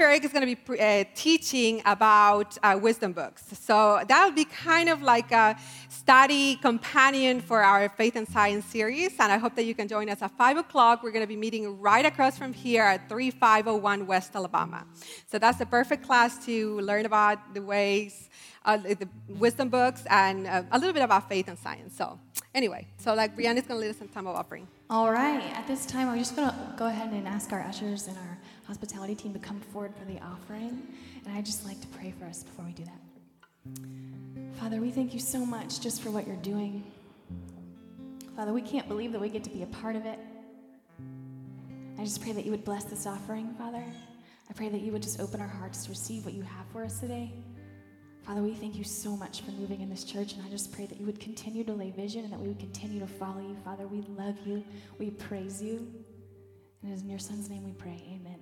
Eric is going to be uh, teaching about uh, wisdom books. So that would be kind of like a study companion for our Faith and Science series. And I hope that you can join us at 5 o'clock. We're going to be meeting right across from here at 3501 West Alabama. So that's the perfect class to learn about the ways, uh, the wisdom books, and uh, a little bit about faith and science. So, anyway, so like Brianna is going to lead us in time of offering. All right. At this time, I'm just going to go ahead and ask our ushers and our hospitality team to come forward for the offering. And I'd just like to pray for us before we do that. Father, we thank you so much just for what you're doing. Father, we can't believe that we get to be a part of it. I just pray that you would bless this offering, Father. I pray that you would just open our hearts to receive what you have for us today. Father, we thank you so much for moving in this church, and I just pray that you would continue to lay vision and that we would continue to follow you. Father, we love you. We praise you. And it is in your son's name we pray. Amen.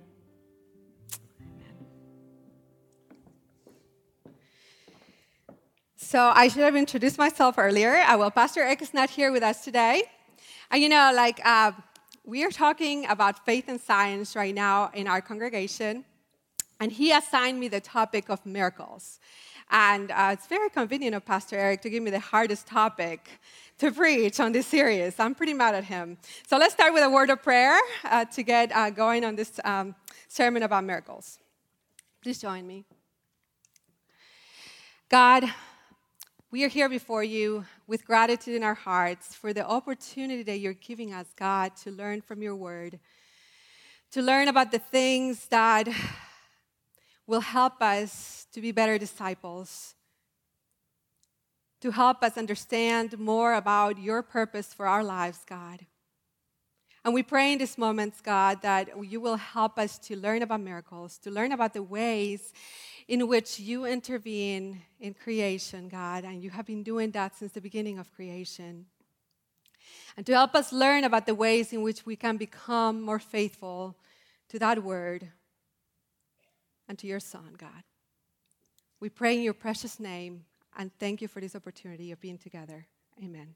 So I should have introduced myself earlier. Uh, well, Pastor Eric is not here with us today. And you know, like, uh, we are talking about faith and science right now in our congregation. And he assigned me the topic of miracles. And uh, it's very convenient of Pastor Eric to give me the hardest topic to preach on this series. I'm pretty mad at him. So let's start with a word of prayer uh, to get uh, going on this um, sermon about miracles. Please join me. God, we are here before you with gratitude in our hearts for the opportunity that you're giving us, God, to learn from your word, to learn about the things that will help us to be better disciples, to help us understand more about your purpose for our lives, God. And we pray in these moments, God, that you will help us to learn about miracles, to learn about the ways in which you intervene in creation, God, and you have been doing that since the beginning of creation. And to help us learn about the ways in which we can become more faithful to that word and to your Son, God. We pray in your precious name and thank you for this opportunity of being together. Amen.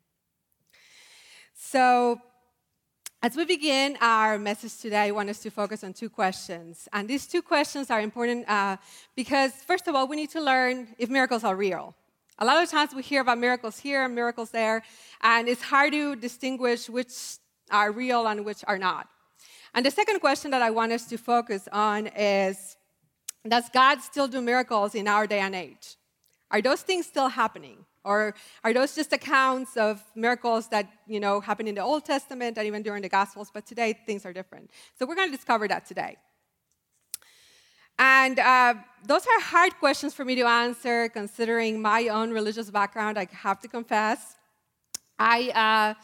So, as we begin our message today, I want us to focus on two questions. And these two questions are important uh, because, first of all, we need to learn if miracles are real. A lot of times we hear about miracles here and miracles there, and it's hard to distinguish which are real and which are not. And the second question that I want us to focus on is Does God still do miracles in our day and age? Are those things still happening? Or are those just accounts of miracles that, you know, happened in the Old Testament and even during the Gospels, but today things are different? So we're going to discover that today. And uh, those are hard questions for me to answer, considering my own religious background, I have to confess. I, uh,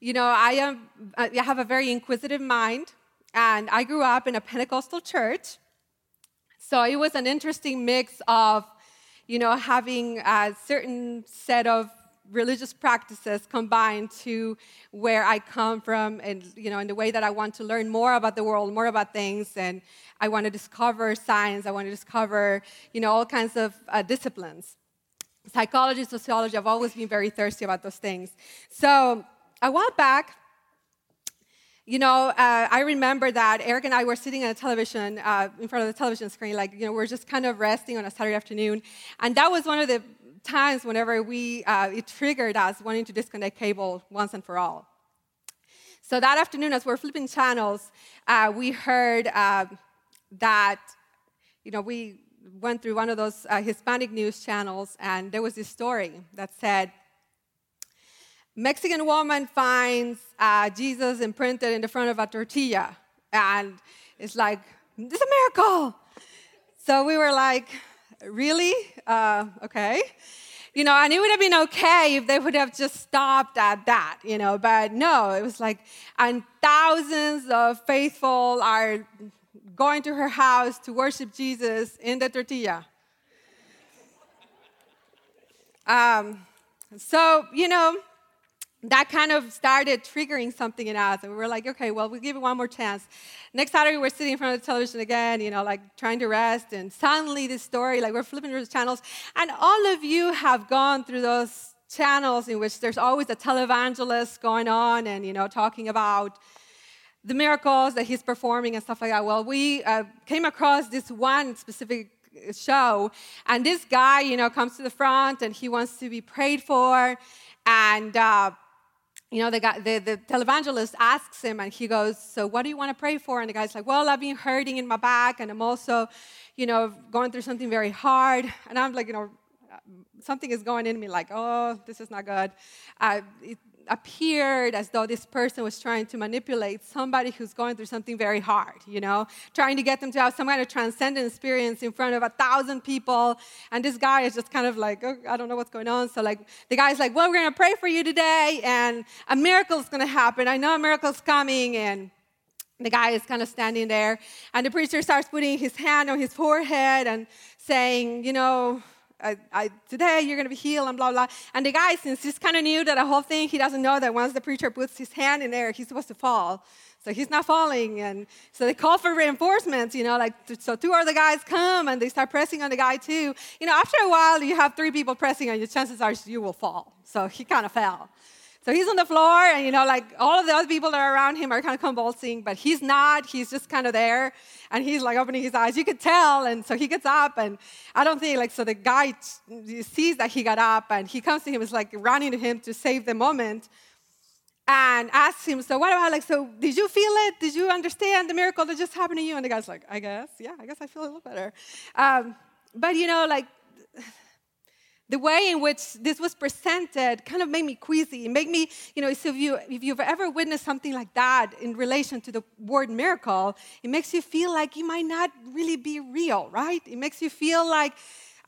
you know, I, am, I have a very inquisitive mind, and I grew up in a Pentecostal church. So it was an interesting mix of you know, having a certain set of religious practices combined to where I come from and you know in the way that I want to learn more about the world, more about things and I want to discover science, I want to discover you know all kinds of uh, disciplines. Psychology, sociology, I've always been very thirsty about those things. So a while back, you know, uh, I remember that Eric and I were sitting on a television, uh, in front of the television screen, like, you know, we're just kind of resting on a Saturday afternoon. And that was one of the times whenever we, uh, it triggered us wanting to disconnect cable once and for all. So that afternoon, as we're flipping channels, uh, we heard uh, that, you know, we went through one of those uh, Hispanic news channels, and there was this story that said, Mexican woman finds uh, Jesus imprinted in the front of a tortilla, and it's like, it's a miracle. So we were like, really? Uh, okay. You know, and it would have been okay if they would have just stopped at that, you know, but no, it was like, and thousands of faithful are going to her house to worship Jesus in the tortilla. Um, so, you know, that kind of started triggering something in us. And we were like, okay, well, we'll give it one more chance. Next Saturday, we're sitting in front of the television again, you know, like trying to rest. And suddenly, this story, like we're flipping through the channels. And all of you have gone through those channels in which there's always a televangelist going on and, you know, talking about the miracles that he's performing and stuff like that. Well, we uh, came across this one specific show, and this guy, you know, comes to the front and he wants to be prayed for, and uh, you know, the, guy, the, the televangelist asks him, and he goes, So, what do you want to pray for? And the guy's like, Well, I've been hurting in my back, and I'm also, you know, going through something very hard. And I'm like, You know, something is going in me, like, Oh, this is not good. Uh, it, appeared as though this person was trying to manipulate somebody who's going through something very hard, you know, trying to get them to have some kind of transcendent experience in front of a thousand people. And this guy is just kind of like, oh, I don't know what's going on. So, like, the guy's like, well, we're going to pray for you today, and a miracle is going to happen. I know a miracle's coming. And the guy is kind of standing there, and the preacher starts putting his hand on his forehead and saying, you know, I, I, today you're going to be healed and blah, blah. And the guy, since he's kind of new to the whole thing, he doesn't know that once the preacher puts his hand in there, he's supposed to fall. So he's not falling. And so they call for reinforcements, you know, like, so two other guys come and they start pressing on the guy too. You know, after a while, you have three people pressing on you, chances are you will fall. So he kind of fell. So he's on the floor, and you know, like all of the other people that are around him are kind of convulsing, but he's not. He's just kind of there, and he's like opening his eyes. You could tell, and so he gets up, and I don't think like so. The guy sees that he got up, and he comes to him, is like running to him to save the moment, and asks him, "So what about like? So did you feel it? Did you understand the miracle that just happened to you?" And the guy's like, "I guess, yeah, I guess I feel a little better." Um, but you know, like the way in which this was presented kind of made me queasy. It made me, you know, so if, you, if you've ever witnessed something like that in relation to the word miracle, it makes you feel like it might not really be real, right? It makes you feel like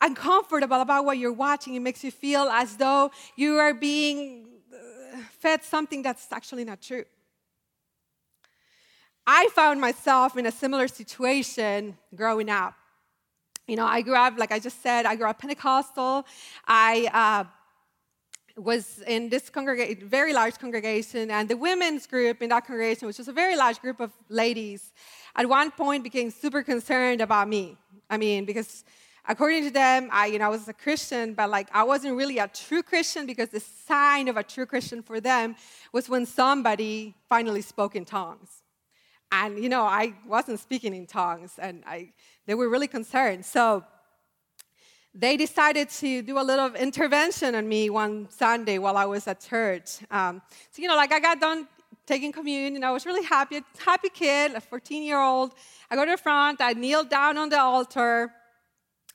uncomfortable about what you're watching. It makes you feel as though you are being uh, fed something that's actually not true. I found myself in a similar situation growing up. You know, I grew up, like I just said, I grew up Pentecostal. I uh, was in this congregation, very large congregation, and the women's group in that congregation, which was a very large group of ladies, at one point became super concerned about me. I mean, because according to them, I, you know, I was a Christian, but like I wasn't really a true Christian because the sign of a true Christian for them was when somebody finally spoke in tongues. And you know, I wasn't speaking in tongues, and I they were really concerned. So they decided to do a little intervention on me one Sunday while I was at church. Um, so, you know, like I got done taking communion, I was really happy, happy kid, a 14 year old. I go to the front, I kneel down on the altar,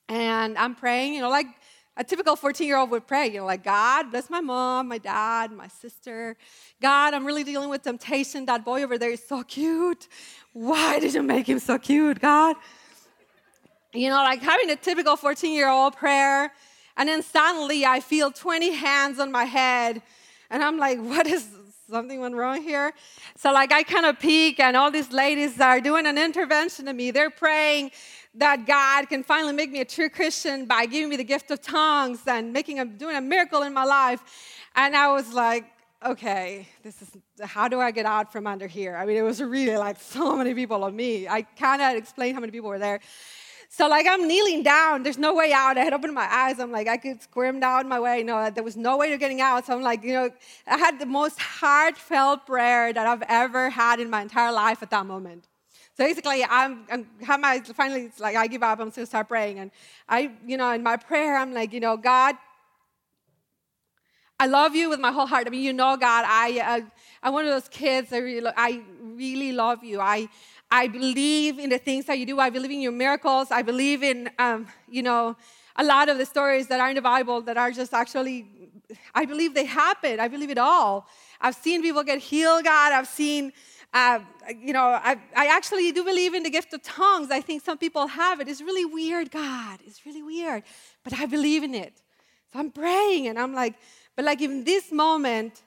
and I'm praying, you know, like a typical 14 year old would pray, you know, like, God, bless my mom, my dad, my sister. God, I'm really dealing with temptation. That boy over there is so cute. Why did you make him so cute, God? You know, like having a typical 14 year old prayer. And then suddenly I feel 20 hands on my head. And I'm like, what is something went wrong here? So, like, I kind of peek, and all these ladies are doing an intervention to me. They're praying that God can finally make me a true Christian by giving me the gift of tongues and making a, doing a miracle in my life. And I was like, okay, this is how do I get out from under here? I mean, it was really like so many people on me. I cannot explain how many people were there. So like I'm kneeling down, there's no way out. I had opened my eyes. I'm like I could squirm down my way. No, there was no way to getting out. So I'm like, you know, I had the most heartfelt prayer that I've ever had in my entire life at that moment. So basically, I'm, I'm have my finally it's like I give up. I'm going to start praying, and I, you know, in my prayer, I'm like, you know, God, I love you with my whole heart. I mean, you know, God, I, uh, I'm one of those kids. I really, I really love you. I, I believe in the things that you do. I believe in your miracles. I believe in, um, you know, a lot of the stories that are in the Bible that are just actually, I believe they happen. I believe it all. I've seen people get healed, God. I've seen, uh, you know, I, I actually do believe in the gift of tongues. I think some people have it. It's really weird, God. It's really weird. But I believe in it. So I'm praying and I'm like, but like in this moment,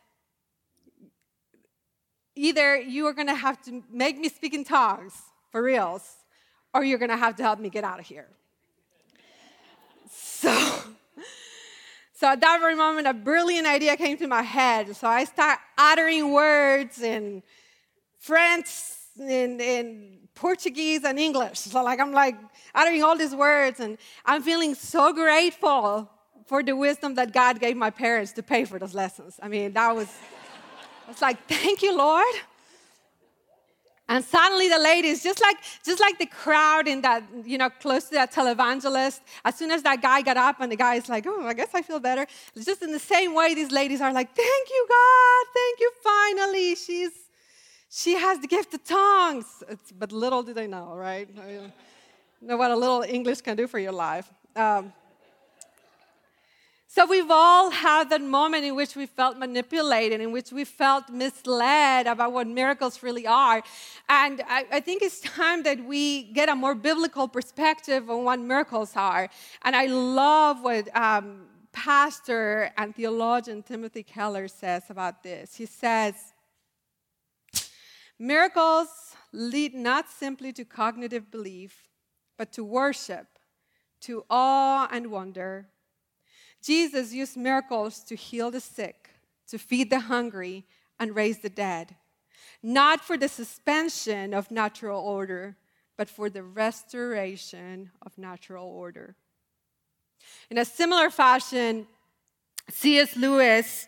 either you are going to have to make me speak in tongues for reals, or you're going to have to help me get out of here. So, so at that very moment, a brilliant idea came to my head. So I start uttering words in French, in, in Portuguese, and English. So like I'm like uttering all these words, and I'm feeling so grateful for the wisdom that God gave my parents to pay for those lessons. I mean, that was. I was like, thank you, Lord. And suddenly the ladies, just like just like the crowd in that, you know, close to that televangelist, as soon as that guy got up and the guy is like, oh, I guess I feel better. It's just in the same way these ladies are like, thank you, God, thank you, finally. She's she has the gift of tongues. It's, but little do they know, right? I know what a little English can do for your life. Um, so we've all had that moment in which we felt manipulated, in which we felt misled about what miracles really are. And I, I, think it's time that we get a more biblical perspective on what miracles are. And I love what um, Pastor and theologian Timothy Keller says about this. He says, Miracles lead not simply to cognitive belief, but to worship, to awe and wonder Jesus used miracles to heal the sick, to feed the hungry, and raise the dead, not for the suspension of natural order, but for the restoration of natural order. In a similar fashion, C.S. Lewis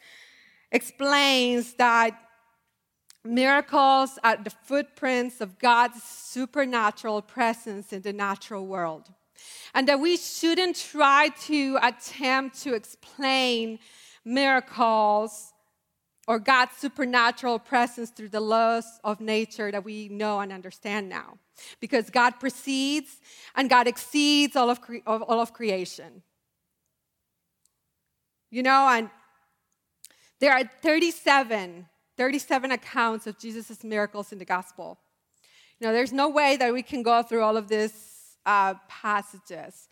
explains that miracles are the footprints of God's supernatural presence in the natural world and that we shouldn't try to attempt to explain miracles or God's supernatural presence through the laws of nature that we know and understand now. Because God precedes and God exceeds all of, cre- all of creation. You know, and there are 37, 37 accounts of Jesus' miracles in the gospel. You know, there's no way that we can go through all of this uh, passages.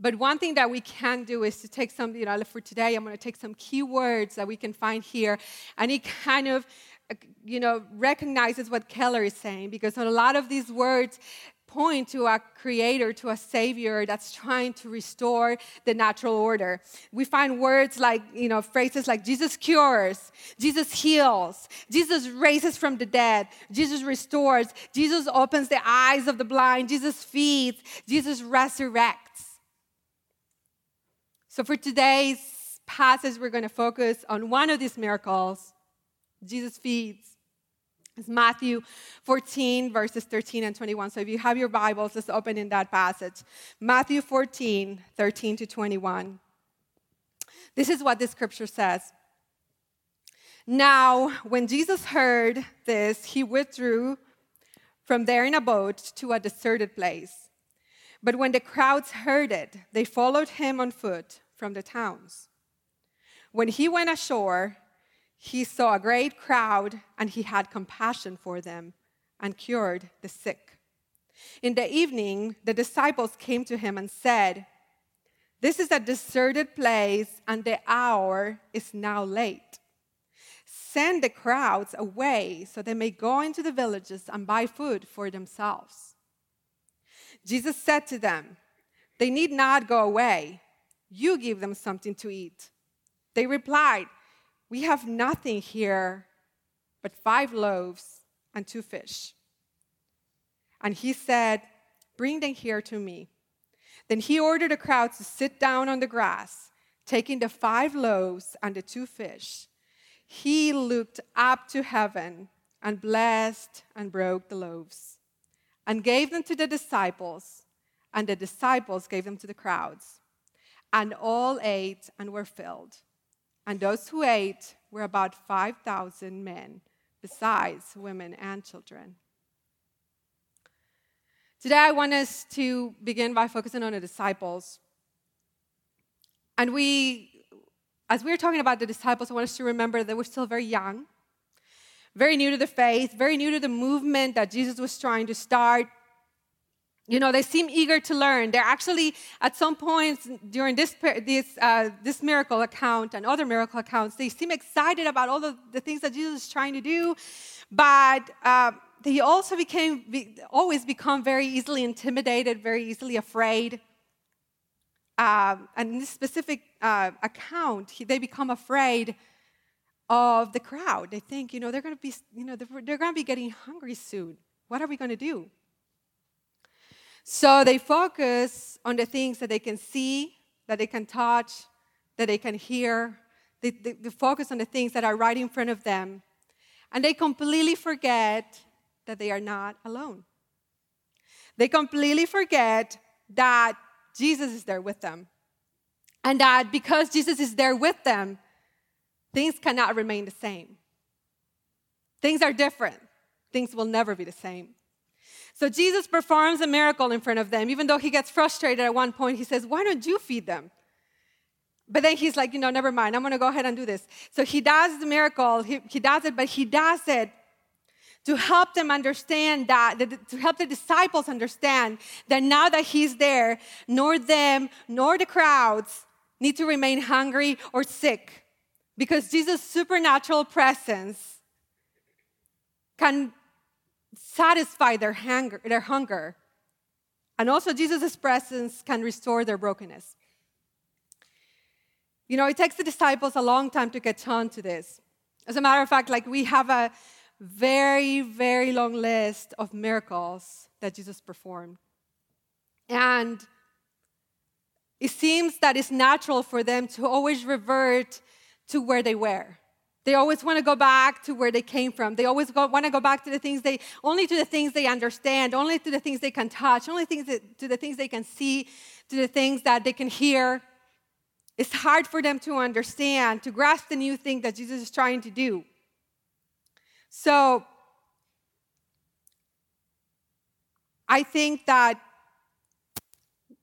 But one thing that we can do is to take some, you know, for today, I'm going to take some keywords that we can find here, and it kind of, uh, you know, recognizes what Keller is saying because a lot of these words point to a creator, to a savior that's trying to restore the natural order. We find words like, you know, phrases like Jesus cures, Jesus heals, Jesus raises from the dead, Jesus restores, Jesus opens the eyes of the blind, Jesus feeds, Jesus resurrects. So for today's passage, we're going to focus on one of these miracles Jesus feeds. It's Matthew 14, verses 13 and 21. So if you have your Bibles, let's open in that passage. Matthew 14, 13 to 21. This is what the scripture says. Now, when Jesus heard this, he withdrew from there in a boat to a deserted place. But when the crowds heard it, they followed him on foot from the towns. When he went ashore, he saw a great crowd and he had compassion for them and cured the sick. In the evening, the disciples came to him and said, This is a deserted place and the hour is now late. Send the crowds away so they may go into the villages and buy food for themselves. Jesus said to them, They need not go away. You give them something to eat. They replied, we have nothing here but five loaves and two fish. And he said, Bring them here to me. Then he ordered the crowd to sit down on the grass, taking the five loaves and the two fish. He looked up to heaven and blessed and broke the loaves and gave them to the disciples, and the disciples gave them to the crowds. And all ate and were filled. And those who ate were about 5,000 men, besides women and children. Today, I want us to begin by focusing on the disciples. And we, as we are talking about the disciples, I want us to remember that we're still very young, very new to the faith, very new to the movement that Jesus was trying to start you know they seem eager to learn. They're actually at some points during this this, uh, this miracle account and other miracle accounts they seem excited about all the, the things that jesus is trying to do. But uh, they also became be, always become very easily intimidated very easily afraid. Uh, and in this specific uh, account he, they become afraid of the crowd. They think you know they're going to be you know they're, they're going to be getting hungry soon. What are we going to do so they focus on the things that they can see, that they can touch, that they can hear. They, they, they, focus on the things that are right in front of them. And they completely forget that they are not alone. They completely forget that Jesus is there with them. And that because Jesus is there with them, things cannot remain the same. Things are different. Things will never be the same. So Jesus performs a miracle in front of them. Even though he gets frustrated at one point, he says, Why don't you feed them? But then he's like, You know, never mind. I'm going to go ahead and do this. So he does the miracle. He, he does it, but he does it to help them understand that, to help the disciples understand that now that he's there, nor them nor the crowds need to remain hungry or sick because Jesus' supernatural presence can satisfy their hunger, their hunger. And also, Jesus' presence can restore their brokenness. You know, it takes the disciples a long time to get on to this. As a matter of fact, like we have a very, very long list of miracles that Jesus performed. And it seems that it's natural for them to always revert to where they were. They always want to go back to where they came from. They always go, want to go back to the things they, only to the things they understand, only to the things they can touch, only things that, to the things they can see, to the things that they can hear. It's hard for them to understand, to grasp the new thing that Jesus is trying to do. So, I think that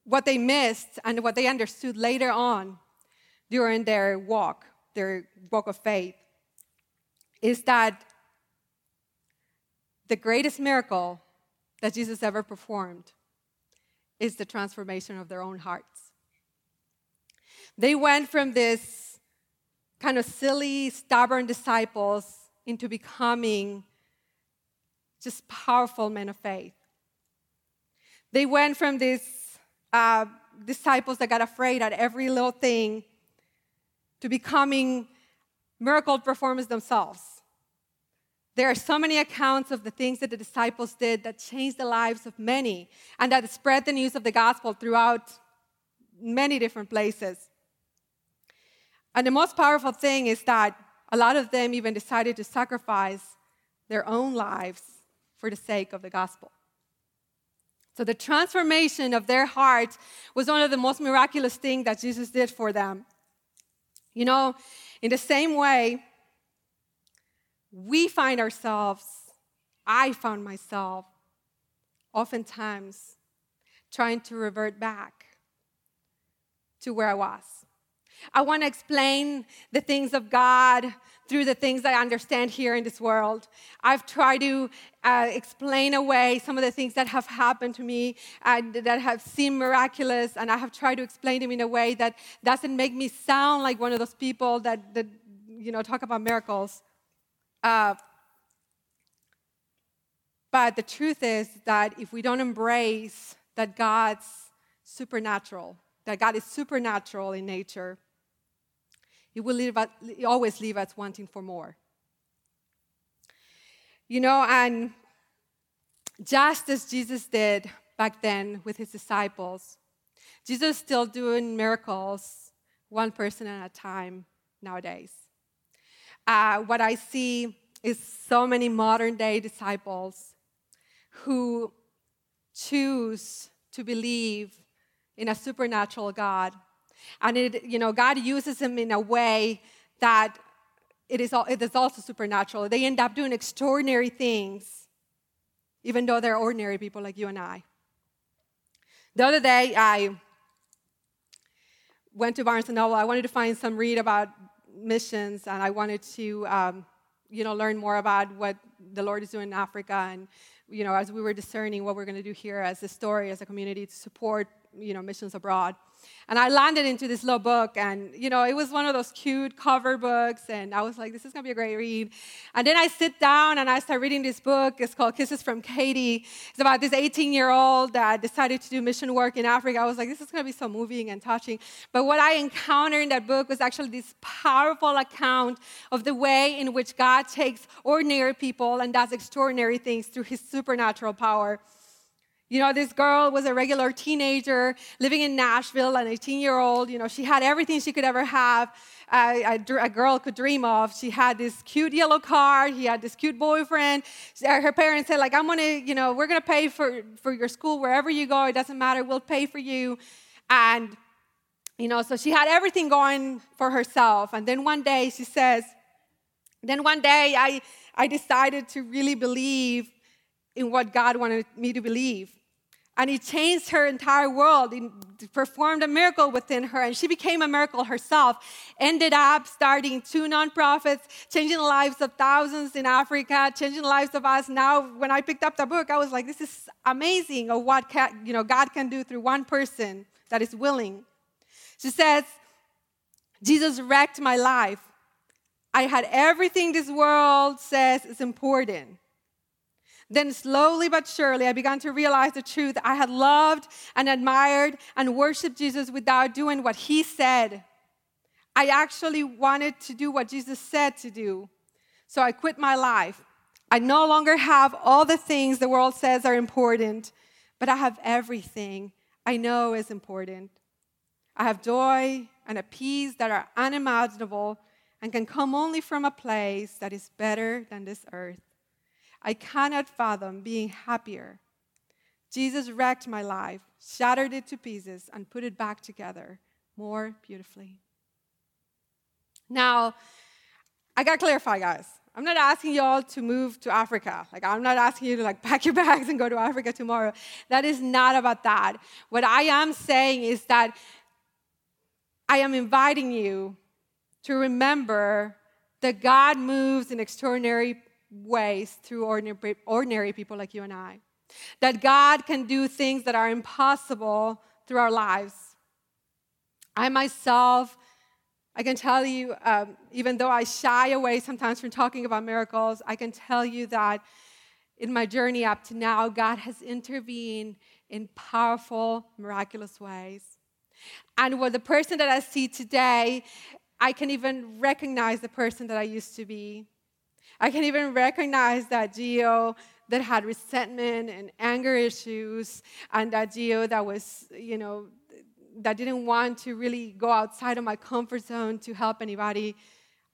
what they missed and what they understood later on during their walk, their walk of faith, is that the greatest miracle that Jesus ever performed is the transformation of their own hearts. They went from this kind of silly, stubborn disciples into becoming just powerful men of faith. They went from these uh, disciples that got afraid at every little thing to becoming miracle performers themselves. There are so many accounts of the things that the disciples did that changed the lives of many and that spread the news of the gospel throughout many different places. And the most powerful thing is that a lot of them even decided to sacrifice their own lives for the sake of the gospel. So the transformation of their hearts was one of the most miraculous things that Jesus did for them. You know, in the same way, we find ourselves, I found myself oftentimes trying to revert back to where I was. I want to explain the things of God through the things I understand here in this world. I've tried to uh, explain away some of the things that have happened to me and that have seemed miraculous, and I have tried to explain them in a way that doesn't make me sound like one of those people that, that you know, talk about miracles. Uh, but the truth is that if we don't embrace that God's supernatural, that God is supernatural in nature, it will leave us, always leave us wanting for more. You know, and just as Jesus did back then with his disciples, Jesus is still doing miracles one person at a time nowadays. Uh, what I see is so many modern day disciples who choose to believe in a supernatural God and it, you know, God uses them in a way that it is, all, it is also supernatural. They end up doing extraordinary things, even though they're ordinary people like you and I. The other day, I went to Barnes & Noble. I wanted to find some read about missions, and I wanted to, um, you know, learn more about what the Lord is doing in Africa. And, you know, as we were discerning what we're going to do here as a story, as a community to support, you know, missions abroad. And I landed into this little book, and you know, it was one of those cute cover books, and I was like, this is gonna be a great read. And then I sit down and I start reading this book. It's called Kisses from Katie. It's about this 18 year old that decided to do mission work in Africa. I was like, this is gonna be so moving and touching. But what I encountered in that book was actually this powerful account of the way in which God takes ordinary people and does extraordinary things through his supernatural power. You know, this girl was a regular teenager living in Nashville, an 18 year old. You know, she had everything she could ever have, uh, a, girl could dream of. She had this cute yellow car. He had this cute boyfriend. Her parents said, like, I'm to, you know, we're to pay for, for your school wherever you go. It doesn't matter. We'll pay for you. And, you know, so she had everything going for herself. And then one day she says, then one day I, I decided to really believe in what God wanted me to believe. And he changed her entire world. He performed a miracle within her, and she became a miracle herself. Ended up starting two nonprofits, changing the lives of thousands in Africa, changing the lives of us. Now, when I picked up the book, I was like, this is amazing of what can, you know, God can do through one person that is willing. She says, Jesus wrecked my life. I had everything this world says is important. Then, slowly but surely, I began to realize the truth. I had loved and admired and worshiped Jesus without doing what he said. I actually wanted to do what Jesus said to do. So I quit my life. I no longer have all the things the world says are important, but I have everything I know is important. I have joy and a peace that are unimaginable and can come only from a place that is better than this earth. I cannot fathom being happier. Jesus wrecked my life, shattered it to pieces, and put it back together more beautifully. Now, I gotta clarify, guys. I'm not asking y'all to move to Africa. Like, I'm not asking you to like pack your bags and go to Africa tomorrow. That is not about that. What I am saying is that I am inviting you to remember that God moves in extraordinary ways through ordinary, ordinary people like you and I. That God can do things that are impossible through our lives. I myself, I can tell you, um, even though I shy away sometimes from talking about miracles, I can tell you that in my journey up to now, God has intervened in powerful, miraculous ways. And with the person that I see today, I can even recognize the person that I used to be. I can even recognize that Gio that had resentment and anger issues, and that Gio that was, you know, that didn't want to really go outside of my comfort zone to help anybody.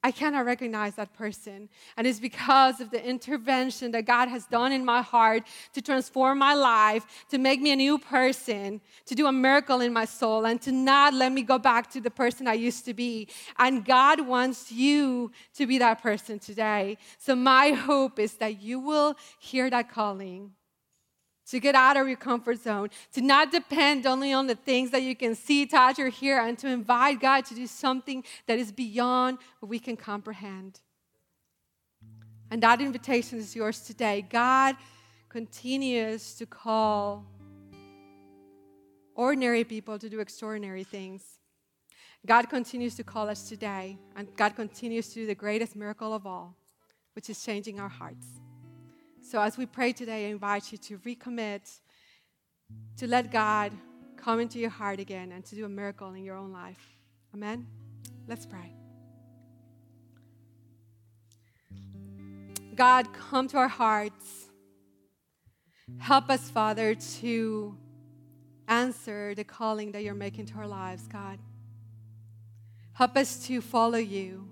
I cannot recognize that person. And it's because of the intervention that God has done in my heart to transform my life, to make me a new person, to do a miracle in my soul, and to not let me go back to the person I used to be. And God wants you to be that person today. So, my hope is that you will hear that calling to get out of your comfort zone, to not depend only on the things that you can see, touch, or hear, and to invite God to do something that is beyond what we can comprehend. And that invitation is yours today. God continues to call ordinary people to do extraordinary things. God continues to call us today, and God continues to do the greatest miracle of all, which is changing our hearts. So as we pray today, I invite you to recommit, to let God come into your heart again and to do a miracle in your own life. Amen? Let's pray. God, come to our hearts. Help us, Father, to answer the calling that you're making to our lives, God. Help us to follow you.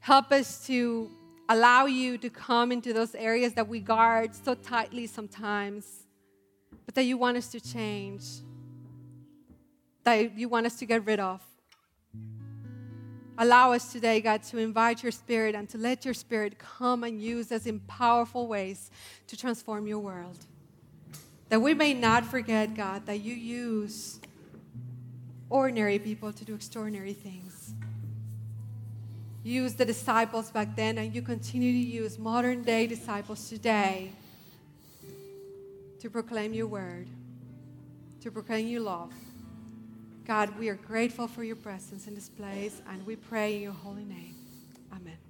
Help us to allow you to come into those areas that we guard so tightly sometimes, but that you want us to change, that you want us to get rid of. Allow us today, God, to invite your spirit and to let your spirit come and use us in powerful ways to transform your world. That we may not forget, God, that you use ordinary people to do extraordinary things used the disciples back then, and you continue to use modern day disciples today to proclaim your word, to proclaim your love. God, we are grateful for your presence in this place, and we pray in your holy name. Amen.